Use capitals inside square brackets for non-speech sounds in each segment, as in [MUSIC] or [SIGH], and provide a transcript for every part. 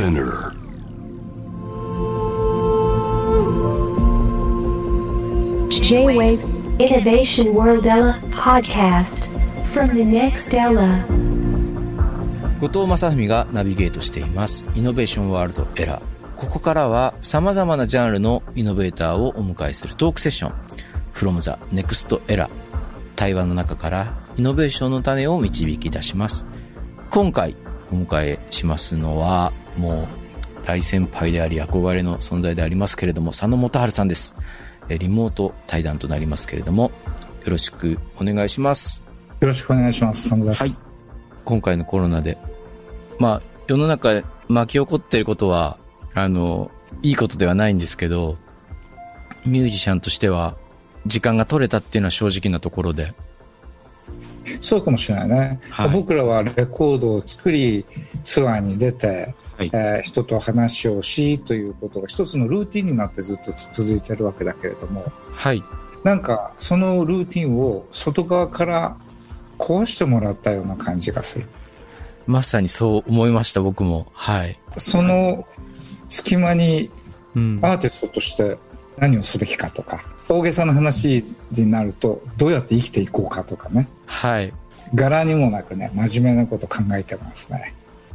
Spinner. J-Wave Innovation World Ella podcast from the next Ella. 後藤正文がナビゲートしています。イノベーションワールドエラー。ここからは様々なジャンルのイノベーターをお迎えするトークセッション。from the next era。対話の中からイノベーションの種を導き出します。今回お迎えしますのは、もう大先輩であり憧れの存在でありますけれども、佐野元春さんです。えリモート対談となりますけれども、よろしくお願いします。よろしくお願いします。サムです。はい今回のコロナで、まあ、世の中で巻き起こっていることは、あの、いいことではないんですけど、ミュージシャンとしては、時間が取れたっていうのは正直なところで、そうかもしれないね、はい僕らはレコードを作り、ツアーに出て、はいえー人と話をしということが一つのルーティンになってずっと続いてるわけだけれども、はい。なんかそのルーティンを外側から壊してもらったような感じがする。まさにそう思いました、僕も。はい。その隙間にうん。アーティストとして何をすべきかとか、大げさな話になるとどうやって生きていこうかとかね。はい。柄にもなくね、真面目なこと考えてますね。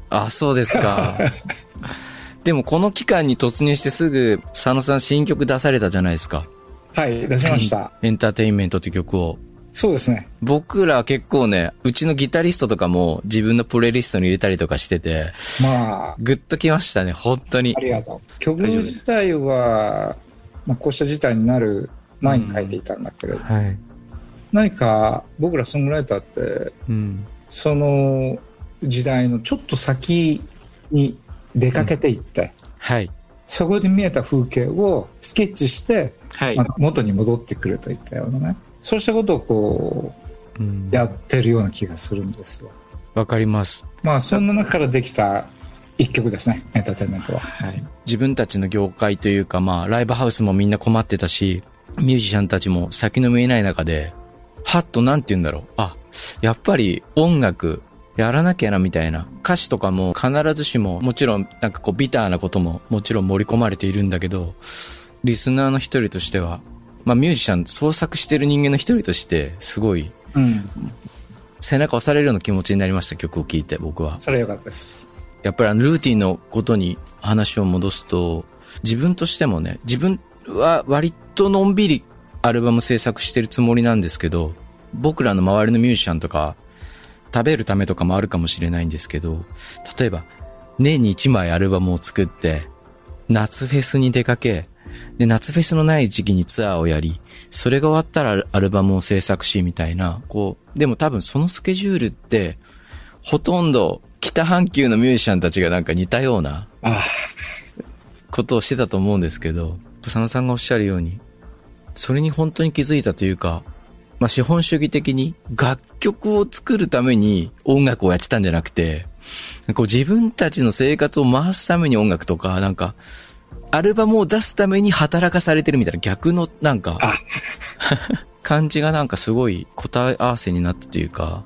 あ、そうですか。[LAUGHS] でもこの期間に突入してすぐ、佐野さん新曲出されたじゃないですか。はい、出しました。エンターテインメントという曲を。そうですね。僕ら結構ね、うちのギタリストとかも自分のプレイリストに入れたりとかしてて、まあ、グッときましたね、本当にあ。りがとう。曲自体は、まあ、こうした事態になる前に書いていたんだけれど、はい。何か僕らソングライターって、うん。その時代のちょっと先に出かけていって、はい。そこで見えた風景をスケッチして、はいまあ、元に戻ってくるといったようなね、そうしたことをこうんう、やってるような気がするんですよ。わかります。まあ、そんな中からできた一曲ですね、エンターテインメントは。はい。自分たちの業界というか、まあ、ライブハウスもみんな困ってたし、ミュージシャンたちも先の見えない中で、はっとなんて言うんだろう。あ、やっぱり音楽、やらなきゃなみたいな。歌詞とかも必ずしも、もちろんなんかこうビターなことももちろん盛り込まれているんだけど、リスナーの一人としては、まあミュージシャン、創作してる人間の一人として、すごいうん。背中押されるような気持ちになりました、曲を聴いて、僕は。それは良かったです。やっぱりあのルーティンのことに話を戻すと、自分としてもね、自分は割とのんびりアルバム制作してるつもりなんですけど、僕らの周りのミュージシャンとか、食べるためとかもあるかもしれないんですけど、例えば、年に1枚アルバムを作って、夏フェスに出かけ、で、夏フェスのない時期にツアーをやり、それが終わったらアルバムを制作し、みたいな、こう、でも多分そのスケジュールって、ほとんど北半球のミュージシャンたちがなんか似たようなあ。ことをしてたと思うんですけど、佐野さんがおっしゃるように、それに本当に気づいたというか、まあ、資本主義的に楽曲を作るために音楽をやってたんじゃなくて、こう自分たちの生活を回すために音楽とか、なんか、アルバムを出すために働かされてるみたいな逆のなんか、あ [LAUGHS] 感じがなんかすごい答え合わせになったというか、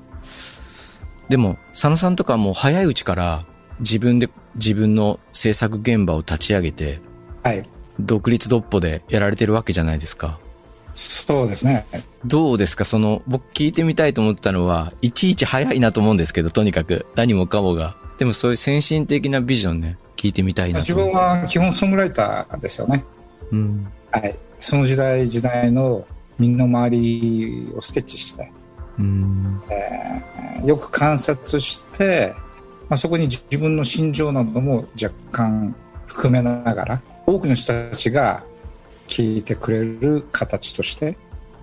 でも、佐野さんとかはもう早いうちから自分で自分の制作現場を立ち上げて、はい。独立独歩でやられてるわけじゃないですか。そうですね。どうですか？その、僕聞いてみたいと思ったのは、いちいち早いなと思うんですけど、とにかく、何もかもが。でもそういう先進的なビジョンね、聞いてみたいなと自。分は基本ソングライターですよね。うん。はい。その時代時代のみんなの周りをスケッチして、うん。よく観察して、まあ、そこに自分の心情なども若干含めながら、多くの人たちが聞いてくれる形として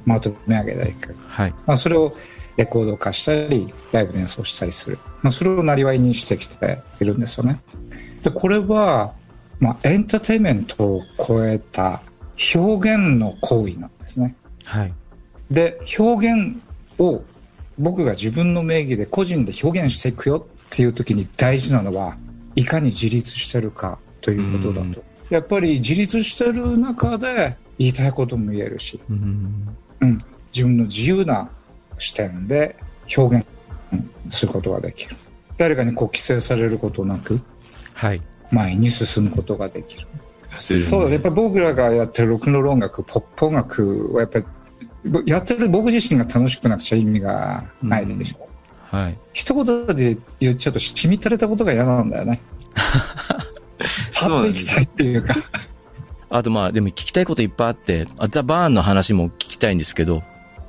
まとめ上げていく。はい。まあ、それをレコード化したり、ライブで演奏したりする。まあ、それをなりわいにしてきているんですよね。で、これは、まあ、エンターテインメントを超えた表現の行為なんですね。はい。で、表現を僕が自分の名義で個人で表現していくよっていう時に大事なのは、いかに自立してるかということだと。やっぱり自立してる中で言いたいことも言えるし、うん。うん、自分の自由な視点で表現することができる。誰かにこう規制されることなく、はい。前に進むことができる。そう、やっぱり僕らがやってるロックンロール音楽、ポップ音楽はやっぱり、やってる僕自身が楽しくなくちゃ意味がないでしょ。うん、はい。一言で言っちゃうと、しみったれたことが嫌なんだよね。[LAUGHS] パッと行きたいっていうか。あとまあ、でも聞きたいこといっぱいあって、ザ・バーンの話も聞きたいんですけど、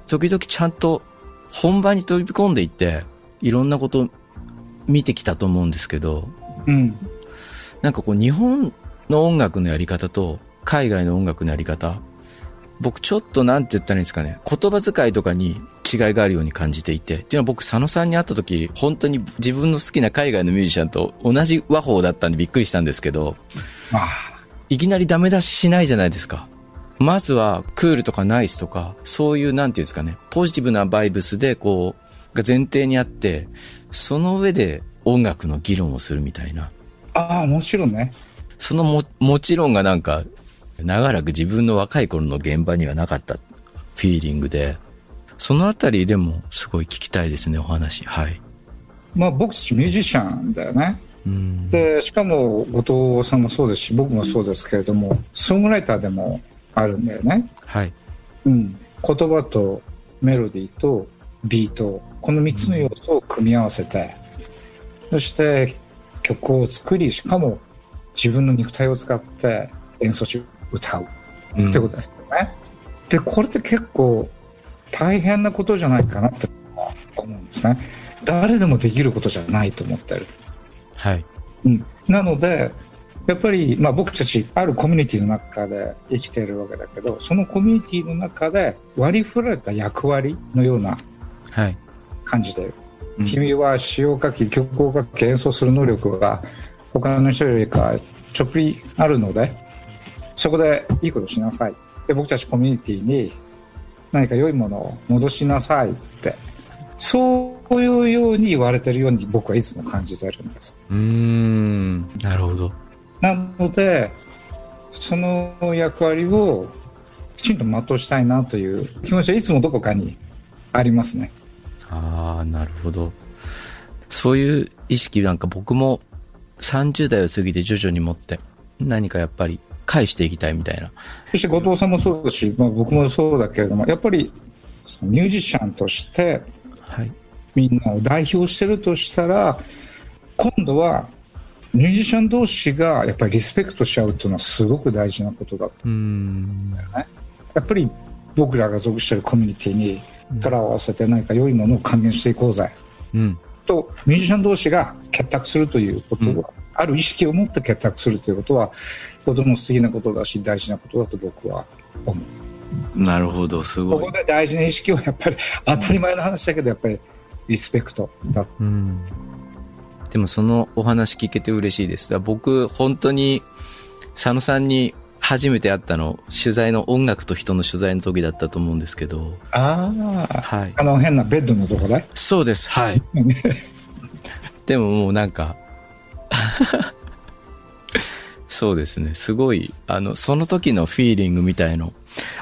時々ちゃんと本番に飛び込んでいって、いろんなこと見てきたと思うんですけど、うん。なんかこう日本の音楽のやり方と海外の音楽のやり方、僕ちょっとなんて言ったらいいんですかね、言葉遣いとかに違いがあるように感じていて、っていうのは僕佐野さんに会った時、本当に自分の好きな海外のミュージシャンと同じ和法だったんでびっくりしたんですけど、いきなりダメ出ししないじゃないですか。まずはクールとかナイスとか、そういうなんていうんですかね、ポジティブなバイブスでこう、が前提にあって、その上で音楽の議論をするみたいな。ああ、もちろんね。そのも、もちろんがなんか、長らく自分の若い頃の現場にはなかったフィーリングで、そのあたりでもすごい聞きたいですね、お話。はい。まあ僕たちミュージシャンだよね。で、しかも後藤さんもそうですし、僕もそうですけれども、ソングライターでもあるんだよね。はい。うん。言葉とメロディーとビート、この3つの要素を組み合わせて、そして曲を作り、しかも自分の肉体を使って演奏し、歌うってことですよね。うん、で、これって結構大変なことじゃないかなって思うんですね。誰でもできることじゃないと思ってる。はい。うん。なので、やっぱり、まあ、僕たちあるコミュニティの中で生きているわけだけどそのコミュニティの中で割り振られた役割のような感じで、はいうん、君は詩を書き曲を書き演奏する能力が他の人よりかちょっぴりあるのでそこでいいことしなさいで僕たちコミュニティに何か良いものを戻しなさいってそういうように言われてるように僕はいつも感じてるんです。うんなるほど。なのでその役割をきちんと全うしたいなという気持ちはいつもどこかにありますね。ああなるほど。そういう意識なんか僕も30代を過ぎて徐々に持って何かやっぱり返していきたいみたいな。そして後藤さんもそうだし、まあ、僕もそうだけれどもやっぱりミュージシャンとしてみんなを代表してるとしたら今度はミュージシャン同士がやっぱりリスペクトし合うっていうのはすごく大事なことだと。思うん。だよね。やっぱり僕らが属しているコミュニティに力を合わせて何か良いものを還元していこうぜ、うん、とミュージシャン同士が結託するということは、うん、ある意識を持って結託するということはとても素敵なことだし大事なことだと僕は思う。なるほどすごい。ここで大事な意識はやっぱり当たり前の話だけどやっぱりリスペクトだ。うんでもそのお話聞けて嬉しいです。僕、本当に、佐野さんに初めて会ったの、取材の音楽と人の取材の時だったと思うんですけど。ああ。はい。あの変なベッドのとこで？そうです。はい。[LAUGHS] でももうなんか [LAUGHS] そうですね。すごい、あの、その時のフィーリングみたいの。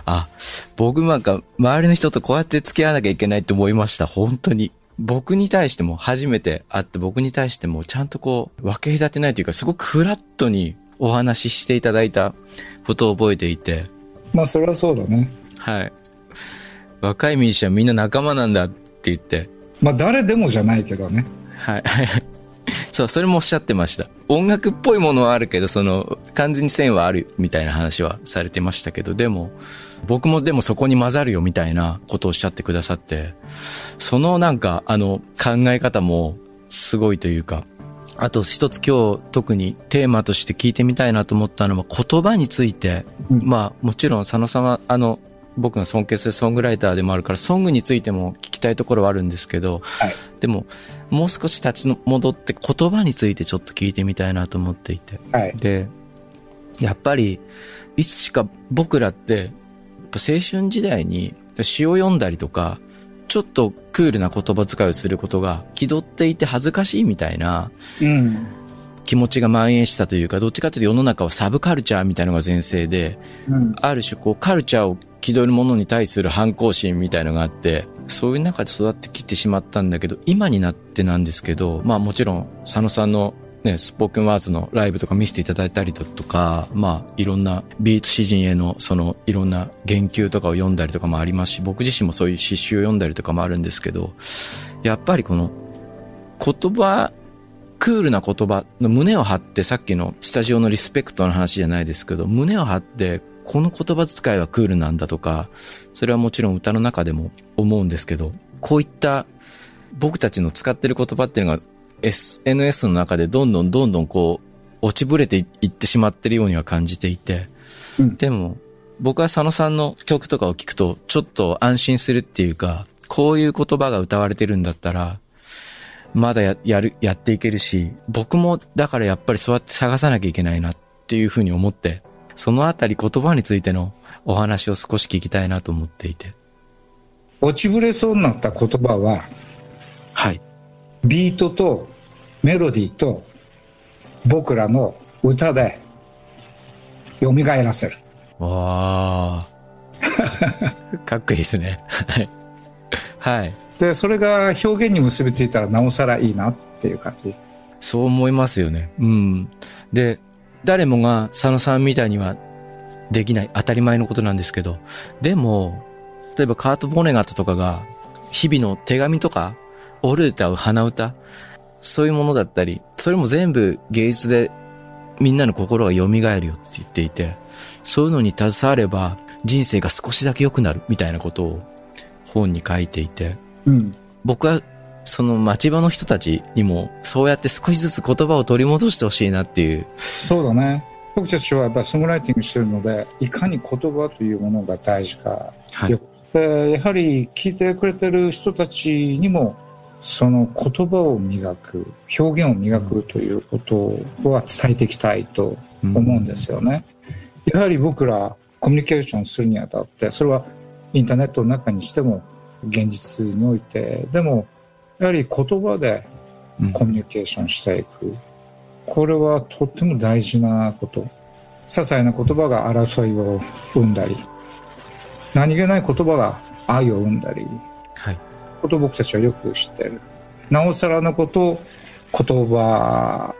あ、僕なんか、周りの人とこうやって付き合わなきゃいけないって思いました。本当に。僕に対しても初めて会って僕に対してもちゃんとこう分け隔てないというかすごくフラットにお話ししていただいたことを覚えていて。まあそれはそうだね。はい。若いミュージシャンみんな仲間なんだって言って。まあ誰でもじゃないけどね。はい。そう、それもおっしゃってました。音楽っぽいものはあるけど、その、完全に線はあるみたいな話はされてましたけど、でも、僕もでもそこに混ざるよみたいなことをおっしゃってくださって、そのなんか、あの、考え方もすごいというか、あと一つ今日特にテーマとして聞いてみたいなと思ったのは言葉について、うん、まあもちろん佐野さんはあの僕が尊敬するソングライターでもあるからソングについても聞きたいところはあるんですけど、はい、でももう少し立ち戻って言葉についてちょっと聞いてみたいなと思っていて、はい、でやっぱりいつしか僕らって青春時代に詩を読んだりとか、ちょっとクールな言葉遣いをすることが気取っていて恥ずかしいみたいな、気持ちが蔓延したというか、どっちかというと世の中はサブカルチャーみたいなのが全盛で、うん、ある種こうカルチャーを気取るものに対する反抗心みたいのがあって、そういう中で育ってきてしまったんだけど、今になってなんですけど、まあもちろん佐野さんのね、スポークンワーズのライブとか見せていただいたりだとか、まあ、いろんなビート詩人への、その、いろんな言及とかを読んだりとかもありますし、僕自身もそういう詩集を読んだりとかもあるんですけど、やっぱりこの、言葉、クールな言葉の胸を張って、さっきのスタジオのリスペクトの話じゃないですけど、胸を張って、この言葉遣いはクールなんだとか、それはもちろん歌の中でも思うんですけど、こういった僕たちの使ってる言葉っていうのが SNS の中でどんどんどんどんこう、落ちぶれていってしまってるようには感じていて、うん、でも、僕は佐野さんの曲とかを聞くと、ちょっと安心するっていうか、こういう言葉が歌われてるんだったら、まだや、やる、やっていけるし、僕もだからやっぱりそうやって探さなきゃいけないなっていうふうに思って、そのあたり言葉についてのお話を少し聞きたいなと思っていて。落ちぶれそうになった言葉は、はい。ビートとメロディーと僕らの歌で蘇らせる。わあ。[LAUGHS] かっこいいですね。はい。はい。で、それが表現に結びついたらなおさらいいなっていう感じ。そう思いますよね。うん。で、誰もが佐野さんみたいにはできない当たり前のことなんですけど、でも、例えばカート・ボネガットとかが日々の手紙とか折る歌う鼻歌、そういうものだったり、それも全部芸術でみんなの心が蘇るよって言っていて、そういうのに携われば人生が少しだけ良くなるみたいなことを本に書いていて、うん、僕はその町場の人たちにもそうやって少しずつ言葉を取り戻してほしいなっていう。そうだね。僕たちはやっぱりソングライティングしてるので、いかに言葉というものが大事か。はい、やはり聞いてくれてる人たちにもその言葉を磨く表現を磨くということは伝えていきたいと思うんですよね。やはり僕らコミュニケーションするにあたってそれはインターネットの中にしても現実においてでもやはり言葉でコミュニケーションしていく、これはとっても大事なこと些細な言葉が争いを生んだり何気ない言葉が愛を生んだりことを僕たちはよく知ってる。なおさらのこと、言葉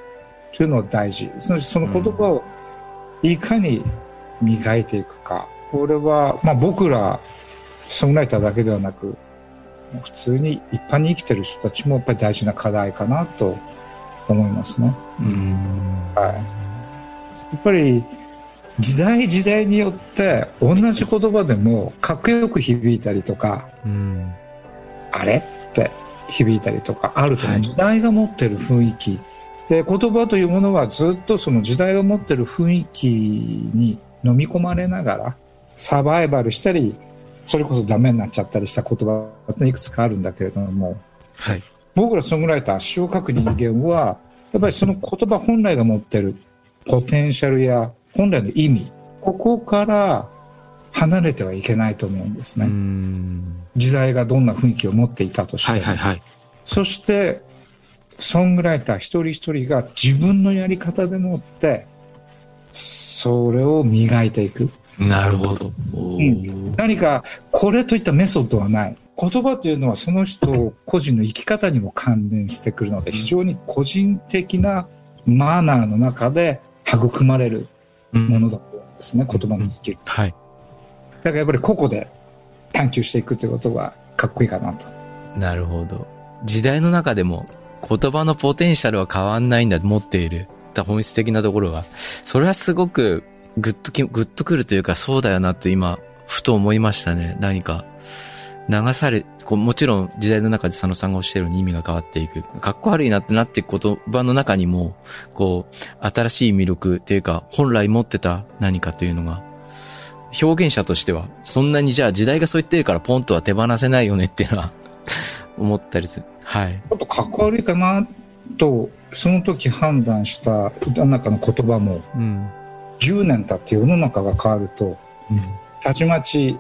というのは大事。すなわちその言葉をいかに磨いていくか。これは、まあ僕ら、ソングライターだけではなく、普通に一般に生きてる人たちもやっぱり大事な課題かなと思いますね。はい。やっぱり時代時代によって同じ言葉でもかっこよく響いたりとか、うん。あれって響いたりとかあると思う、時代が持ってる雰囲気。で言葉というものはずっとその時代が持ってる雰囲気に飲み込まれながらサバイバルしたりそれこそダメになっちゃったりした言葉っていくつかあるんだけれども、はい、僕らソングライター詩を書く人間はやっぱりその言葉本来が持ってるポテンシャルや本来の意味ここから離れてはいけないと思うんですね。時代がどんな雰囲気を持っていたとして、はいはいはい、そしてソングライター一人一人が自分のやり方でもってそれを磨いていく。なるほど、うん、何かこれといったメソッドはない。言葉というのはその人個人の生き方にも関連してくるので非常に個人的なマナーの中で育まれるものだと思うんですね、うん、言葉のスキル。はい。だからやっぱり個々で探求していくということがかっこいいかなと。なるほど。時代の中でも言葉のポテンシャルは変わんないんだ、持っている。本質的なところが。それはすごくグッとき、グッとくるというかそうだよなと今、ふと思いましたね。何か。流され、こうもちろん時代の中で佐野さんがおっしゃるように意味が変わっていく。かっこ悪いなってなっていく言葉の中にも、こう、新しい魅力っていうか、本来持ってた何かというのが表現者としては、そんなにじゃあ時代がそう言ってるからポンとは手放せないよねっていうのは [LAUGHS] 思ったりする。はい。ちょっとかっこ悪いかなと、その時判断した中の言葉も、うん、10年経って世の中が変わると、うん、たちまち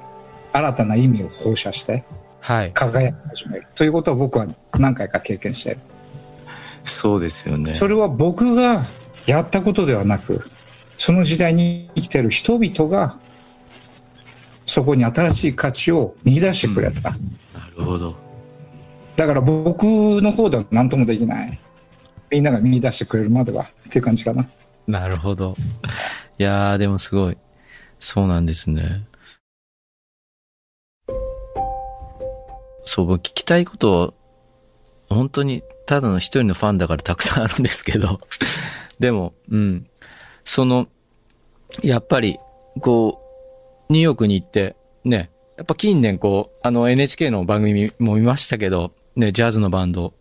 新たな意味を放射して、はい。輝き始める。ということは僕は何回か経験している。そうですよね。それは僕がやったことではなく、その時代に生きている人々がそこに新しい価値を見出してくれた、うん、なるほどだから僕の方では何ともできないみんなが見出してくれるまではっていう感じかな。なるほど。いやー、でもすごい。そうなんですね。そう、僕聞きたいことを、本当にただの一人のファンだからたくさんあるんですけど、[LAUGHS] でも、うん。その、やっぱり、こう、ニューヨークに行って、ね、やっぱ近年こう、あの NHK の番組も見ましたけど、ね、ジャズのバンド、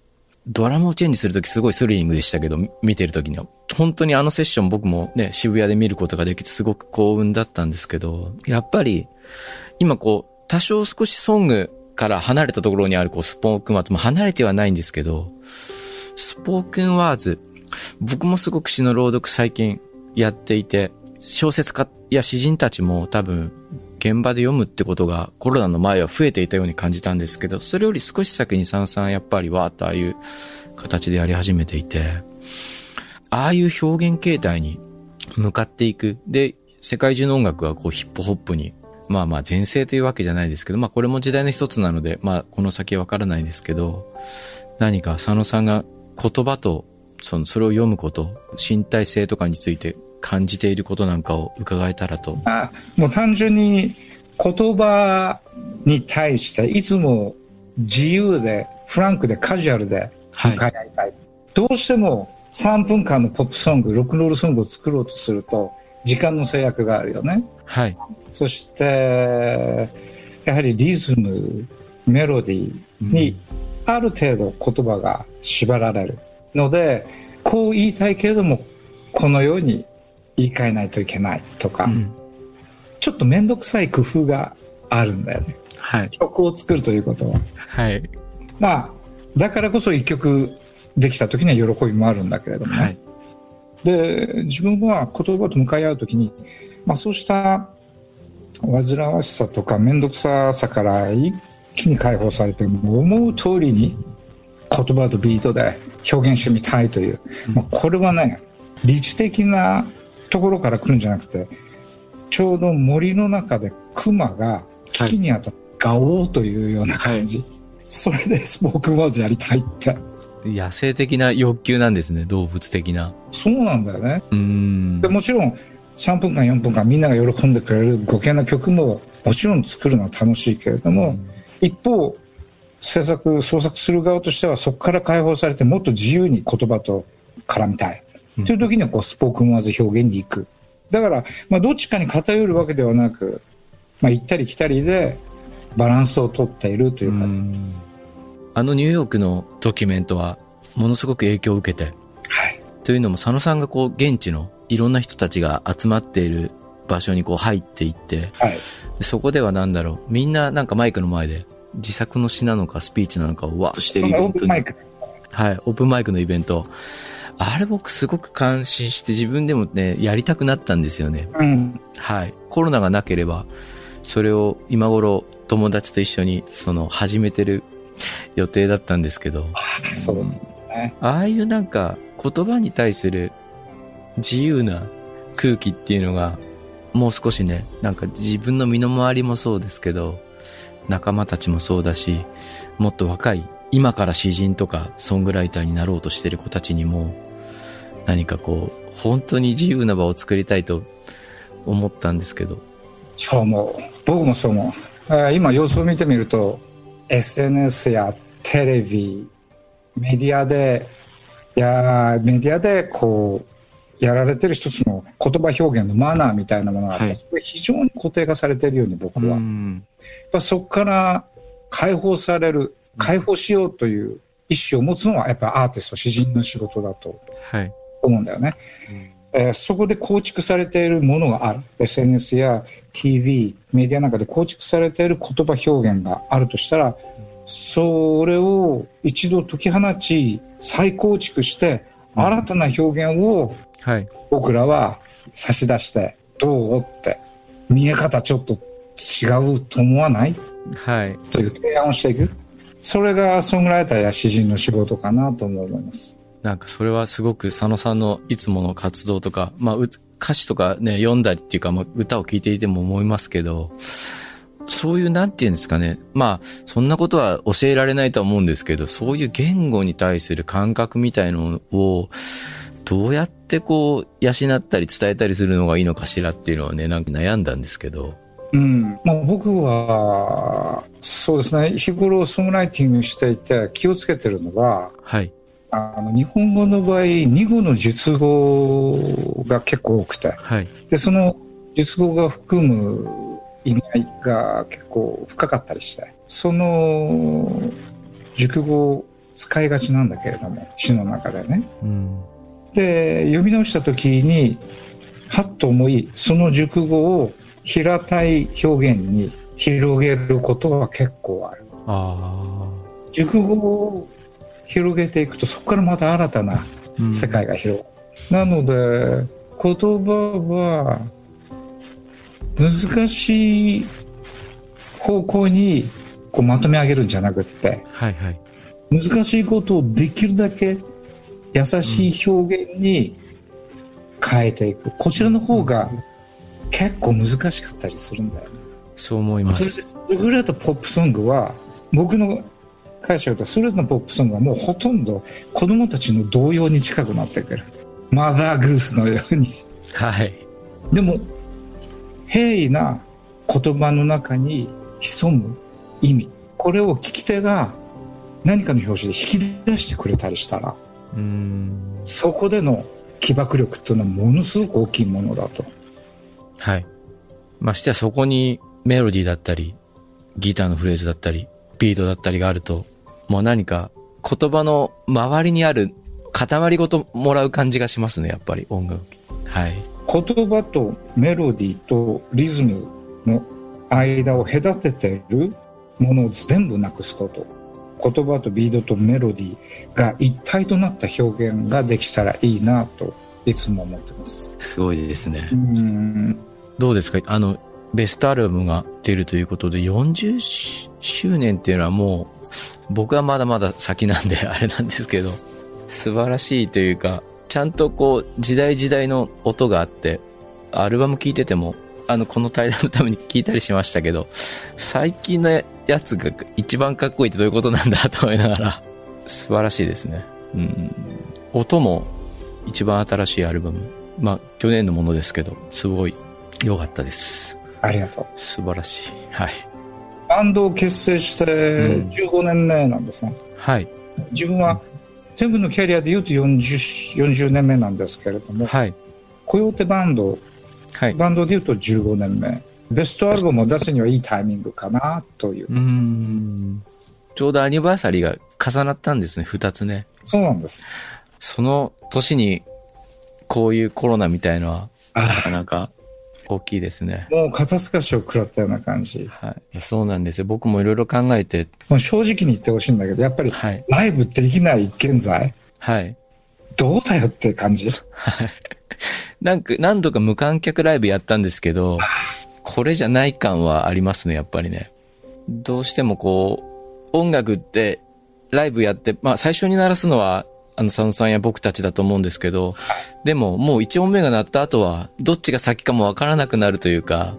ドラムをチェンジするときすごいスリリングでしたけど、見てるときには。本当にあのセッション僕もね、渋谷で見ることができてすごく幸運だったんですけど、やっぱり、今こう、多少少しソングから離れたところにあるこう、スポークンワーズも離れてはないんですけど、スポークンワーズ、僕もすごく詩の朗読最近やっていて、小説家や詩人たちも多分、現場で読むってことがコロナの前は増えていたように感じたんですけど、それより少し先にさんさんやっぱりわーっとああいう形でやり始めていて、ああいう表現形態に向かっていく。で、世界中の音楽がこうヒップホップに、まあまあ前世というわけじゃないですけど、まあこれも時代の一つなので、まあこの先わからないですけど、何か佐野さんが言葉と、その、それを読むこと、身体性とかについて感じていることなんかを伺えたらと。あもう単純に言葉に対していつも自由でフランクでカジュアルではい向かい合いたい、どうしても3分間のポップソングロックンロールソングを作ろうとすると時間の制約があるよねはい。そしてやはりリズムメロディーにある程度言葉が縛られるのでこう言いたいけれどもこのように言い換えないといけないとか、うん。ちょっと面倒くさい工夫があるんだよね。はい。曲を作るということは。はい。まあ、だからこそ一曲できた時には喜びもあるんだけれどもね。はい。で、自分は言葉と向かい合う時に、まあそうした煩わしさとか面倒くささから一気に解放されて、思う通りに言葉とビートで表現してみたいという、まあこれはね、理知的なところから来るんじゃなくて、ちょうど森の中で熊が木に当たってガオーというような感じ。それでスポークンワーズやりたいって。野生的な欲求なんですね、動物的な。そうなんだよね。うーんで。もちろん3分間4分間みんなが喜んでくれるご機嫌な曲ももちろん作るのは楽しいけれども、一方制作創作する側としてはそこから解放されてもっと自由に言葉と絡みたい、という時にはこうスポークンワーズ表現に行く。だから、まあ、どっちかに偏るわけではなく、まあ、行ったり来たりでバランスをとっているというか、あのニューヨークのドキュメントはものすごく影響を受けて、はい。というのも佐野さんがこう現地のいろんな人たちが集まっている場所にこう入っていって、はい。でそこではなんだろう、みんななんかマイクの前で自作の詩なのかスピーチなのかをわーっとしてる。イベントにはい、オープンマイクのイベント。あれ僕すごく感心して自分でもね、やりたくなったんですよね。うんはい。コロナがなければ、それを今頃友達と一緒にその始めてる予定だったんですけど、そうだねああいうなんか言葉に対する自由な空気っていうのが、もう少しね、なんか自分の身の回りもそうですけど、仲間たちもそうだし、もっと若い、今から詩人とかソングライターになろうとしてる子たちにも、何かこう、本当に自由な場を作りたいと思ったんですけど。そう思う僕もそう思うえー今様子を見てみると SNS やテレビメディアでいやメディアでこうやられてる一つの言葉表現のマナーみたいなものがあって、はいそれ非常に固定化されているように僕は、やっん。ぱそこから解放される解放しようという意思を持つのはやっぱアーティスト詩人の仕事だとはい。思うんだよね。えーそこで構築されているものがある SNS や TV メディアなんかで構築されている言葉表現があるとしたらそれを一度解き放ち再構築して新たな表現をはい。僕らは差し出してどうって見え方ちょっと違うと思わない？はい。という提案をしていくそれがソングライターや詩人の仕事かなと思います。なんかそれはすごく佐野さんのいつもの活動とか、まあう歌詞とかね、読んだりっていうか、まあ、歌を聴いていても思いますけど、そういう、なんていうんですかね。まあ、そんなことは教えられないとは思うんですけど、そういう言語に対する感覚みたいのを、どうやってこう、養ったり伝えたりするのがいいのかしらっていうのはね、なんか悩んだんですけど。うんまあ、僕はそうですね日頃ソングライティングしていて気をつけてるのははい。あの日本語の場合二語の述語が結構多くて。はい。でその述語が含む意味合いが結構深かったりして。その熟語を使いがちなんだけれども詩の中でね。うん。で読み直した時にはっと思いその熟語を平たい表現に広げることは結構ある。あ熟語を広げていくとそこからまた新たな世界が広がる、なので言葉は難しい方向にこうまとめ上げるんじゃなくってはいはい。難しいことをできるだけ優しい表現に変えていく、こちらの方が結構難しかったりするんだよね。そう思いま。それで優れたポップソングは僕の解釈と優れたポップソングはもうほとんど子供たちの童謡に近くなってくる。マザーグースのように。はい。でも平易な言葉の中に潜む意味これを聞き手が何かの表紙で引き出してくれたりしたらうん。そこでの起爆力っていうのはものすごく大きいものだと。はい。ましてやそこにメロディーだったり、ギターのフレーズだったり、ビートだったりがあると、もう何か言葉の周りにある塊ごともらう感じがしますね、やっぱり音楽。はい。言葉とメロディーとリズムの間を隔ててるものを全部なくすこと言葉とビートとメロディーが一体となった表現ができたらいいなといつも思ってますすごいですねう。んどうですか？あの、ベストアルバムが出るということで、40周年っていうのはもう、僕はまだまだ先なんで [LAUGHS] あれなんですけど、素晴らしいというか、ちゃんとこう、時代時代の音があって、アルバム聴いてても、あの、この対談のために聞いたりしましたけど、最近のやつが一番かっこいいってどういうことなんだと思いながら、素晴らしいですね。うん。音も一番新しいアルバム。まあ、去年のものですけど、すごい良かったです。ありがとう素晴らしい。はい。バンドを結成して15年目なんですね、はい。自分は全部のキャリアで言うと 40, 40年目なんですけれどもはい。コヨーテバンドはい。バンドで言うと15年目ベストアルバムを出すにはいいタイミングかなという、う。ちょうどアニバーサリーが重なったんですね、二つね。そうなんですその年に、こういうコロナみたいのは、あなかなか大きいですね。もう肩透かしを食らったような感じはい。そうなんですよ。僕もいろいろ考えて、もう正直に言ってほしいんだけどやっぱりはい。ライブできない現在はい。どうだよって感じ？なんか、何度か無観客ライブやったんですけど、これじゃない感はありますね、やっぱりね。どうしてもこう、音楽って、ライブやって、まあ最初に鳴らすのは、あの、佐野さんや僕たちだと思うんですけど、でももう一音目が鳴った後は、どっちが先かもわからなくなるというか、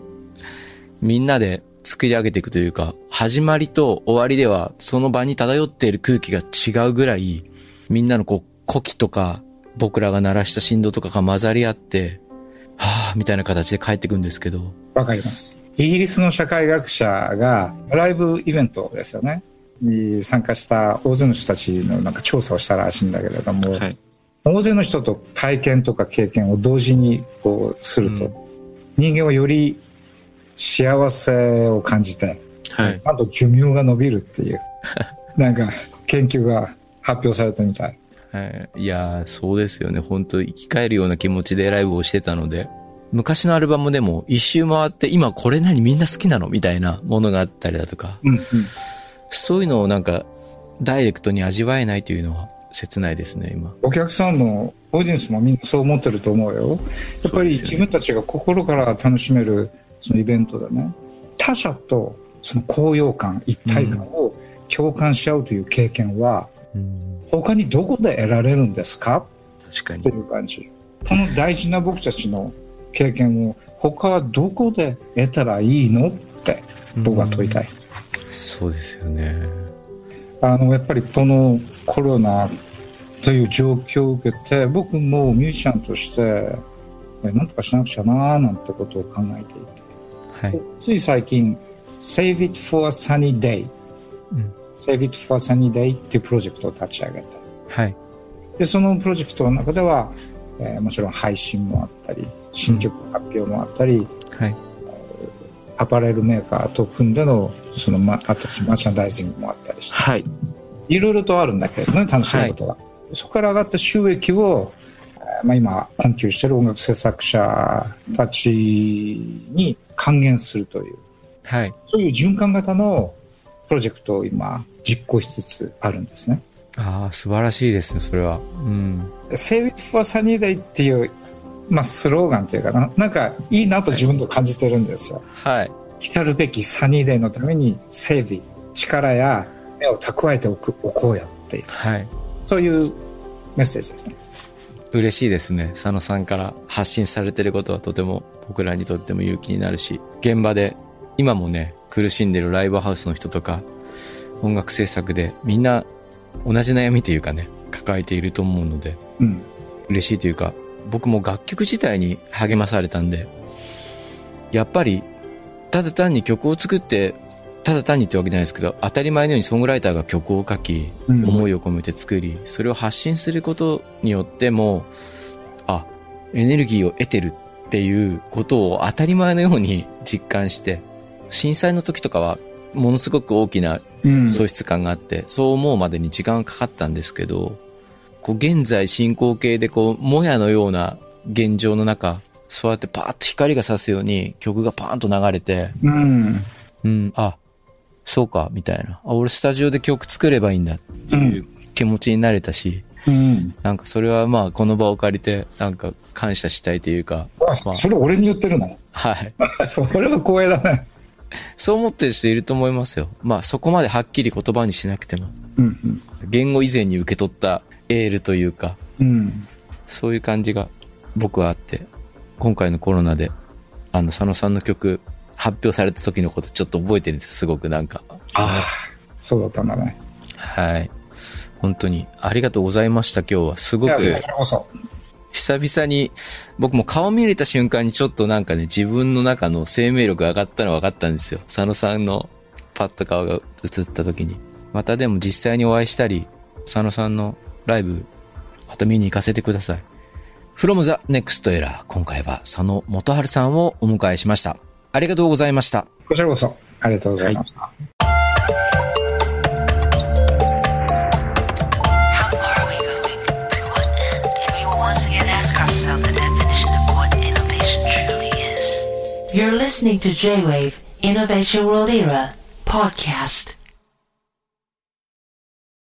みんなで作り上げていくというか、始まりと終わりでは、その場に漂っている空気が違うぐらい、みんなのこう、呼気とか、僕らが鳴らした振動とかが混ざり合って、はぁ、みたいな形で帰ってくんですけど、わかります。イギリスの社会学者がライブイベントですよね。に参加した大勢の人たちのなんか調査をしたらしいんだけれども、はい。大勢の人と体験とか経験を同時にこうすると、うん人間はより幸せを感じてはい。あと寿命が伸びるっていう [LAUGHS] なんか研究が発表されたみたいはい。いやー、そうですよね。本当生き返るような気持ちでライブをしてたので、昔のアルバムでも一周回って、今これ何みんな好きなのみたいなものがあったりだとか、うんうんそういうのをなんか、ダイレクトに味わえないというのは切ないですね、今。お客さんもオーディエンスもみんなそう思ってると思うよやっぱり自分たちが心から楽しめるそのイベントでね他者とその高揚感一体感を共感し合うという経験はうん。他にどこで得られるんですか？確かにと。いう感じこの大事な僕たちの経験を他はどこで得たらいいの？って僕は問いたい。そうですよね。あの、やっぱりこのコロナという状況を受けて、僕もミュージシャンとして、えなんとかしなくちゃなーなんてことを考えていて。はい。つい最近、Save It for a Sunny Day、うん。Save It for a Sunny Day っていうプロジェクトを立ち上げた。はい。で、そのプロジェクトの中では、えーもちろん配信もあったり、新曲発表もあったり、はい。アパレルメーカーと組んでの、その、ま、あとマーチャンダイジングもあったりして、はい。いろいろとあるんだけれどね、楽しいことが。そこから上がった収益を、えーまあ、今、困窮している音楽制作者たちに還元するという、はい。そういう循環型のプロジェクトを今、実行しつつあるんですね。ああ、素晴らしいですね、それは。うん。Save it for sunny day っていう、まあ、スローガンっていうかな、なんかいいなと自分と感じてるんですよ。はい。来るべきサニーデーのために Save it 力や目を蓄えておくおこうよっていう、はい。そういうメッセージですね。嬉しいですね。佐野さんから発信されてることはとても僕らにとっても勇気になるし、現場で今もね、苦しんでるライブハウスの人とか、音楽制作でみんな同じ悩みというかね、抱えていると思うので、うん。嬉しいというか、僕も楽曲自体に励まされたんで、やっぱり、ただ単に曲を作って、ただ単にってわけじゃないですけど、当たり前のようにソングライターが曲を書き、うん。思いを込めて作り、それを発信することによっても、あ、エネルギーを得てるっていうことを当たり前のように実感して、震災の時とかは、ものすごく大きなうん。喪失感があって、そう思うまでに時間がかかったんですけど、こう現在進行形でこう、もやのような現状の中、そうやってパーッと光が差すように曲がパーンと流れて、うん。うん、あ、そうか、みたいな。あ、俺スタジオで曲作ればいいんだっていう気持ちになれたし、うん。なんかそれはまあこの場を借りて、なんか感謝したいというか、あまあそれ俺に言ってるの？はい。[LAUGHS] それは光栄だね。そう思ってる人いると思いますよ。まあそこまではっきり言葉にしなくても、うん。言語以前に受け取ったエールというか、うん。そういう感じが僕はあって、今回のコロナで、あの、佐野さんの曲発表された時のことちょっと覚えてるんですよ、すごくなんか。ああ、そうだったんだね。はい。本当にありがとうございました、今日は。すごく。久々に、僕も顔見れた瞬間にちょっとなんかね、自分の中の生命力が上がったの分かったんですよ。佐野さんのパッと顔が映った時に。またでも実際にお会いしたり、佐野さんのライブ、また見に行かせてください。From the Next、今回は佐野元春さんをお迎えしました。ありがとうございました。こちらこそ、ありがとうございました。